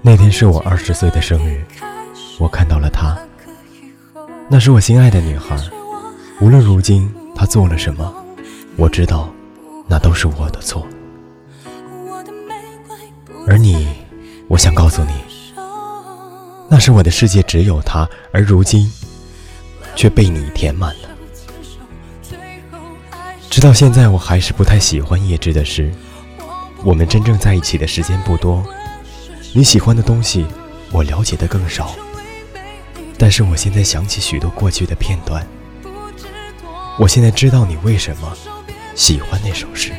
那天是我二十岁的生日，我看到了她，那是我心爱的女孩。无论如今她做了什么，我知道，那都是我的错。而你，我想告诉你，那是我的世界只有她，而如今，却被你填满了。直到现在，我还是不太喜欢叶芝的诗。我们真正在一起的时间不多。你喜欢的东西，我了解的更少。但是我现在想起许多过去的片段，我现在知道你为什么喜欢那首诗。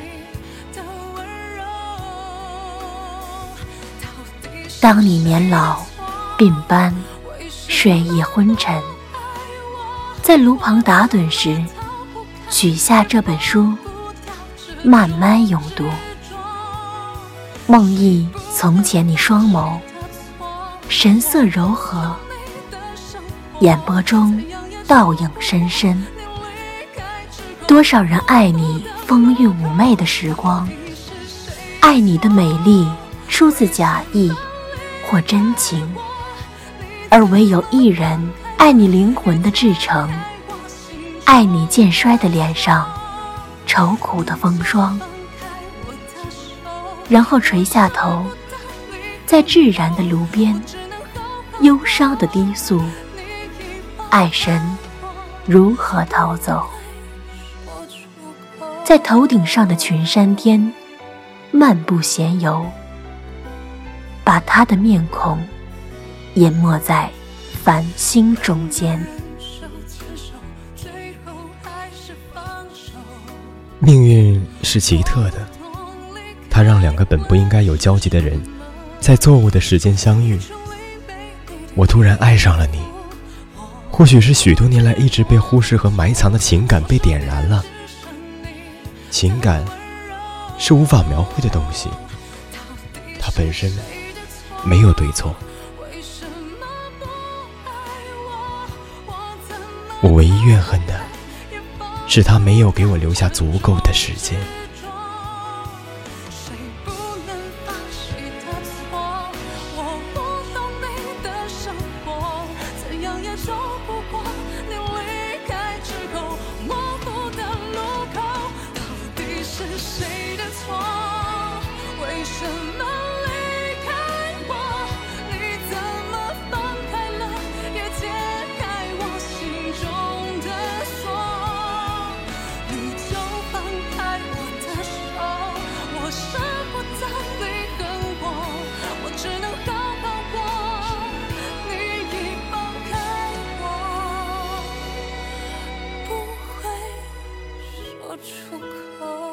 当你年老、鬓斑、睡意昏沉，在炉旁打盹时，取下这本书，慢慢诵读。梦忆从前，你双眸神色柔和，眼波中倒影深深。多少人爱你风韵妩媚的时光，爱你的美丽出自假意或真情，而唯有一人爱你灵魂的至诚，爱你渐衰的脸上愁苦的风霜。然后垂下头，在炙燃的炉边，忧伤的低诉：爱神如何逃走？在头顶上的群山巅，漫步闲游，把他的面孔淹没在繁星中间。命运是奇特的。它让两个本不应该有交集的人，在错误的时间相遇。我突然爱上了你，或许是许多年来一直被忽视和埋藏的情感被点燃了。情感是无法描绘的东西，它本身没有对错。我唯一怨恨的是他没有给我留下足够的时间。什么出口。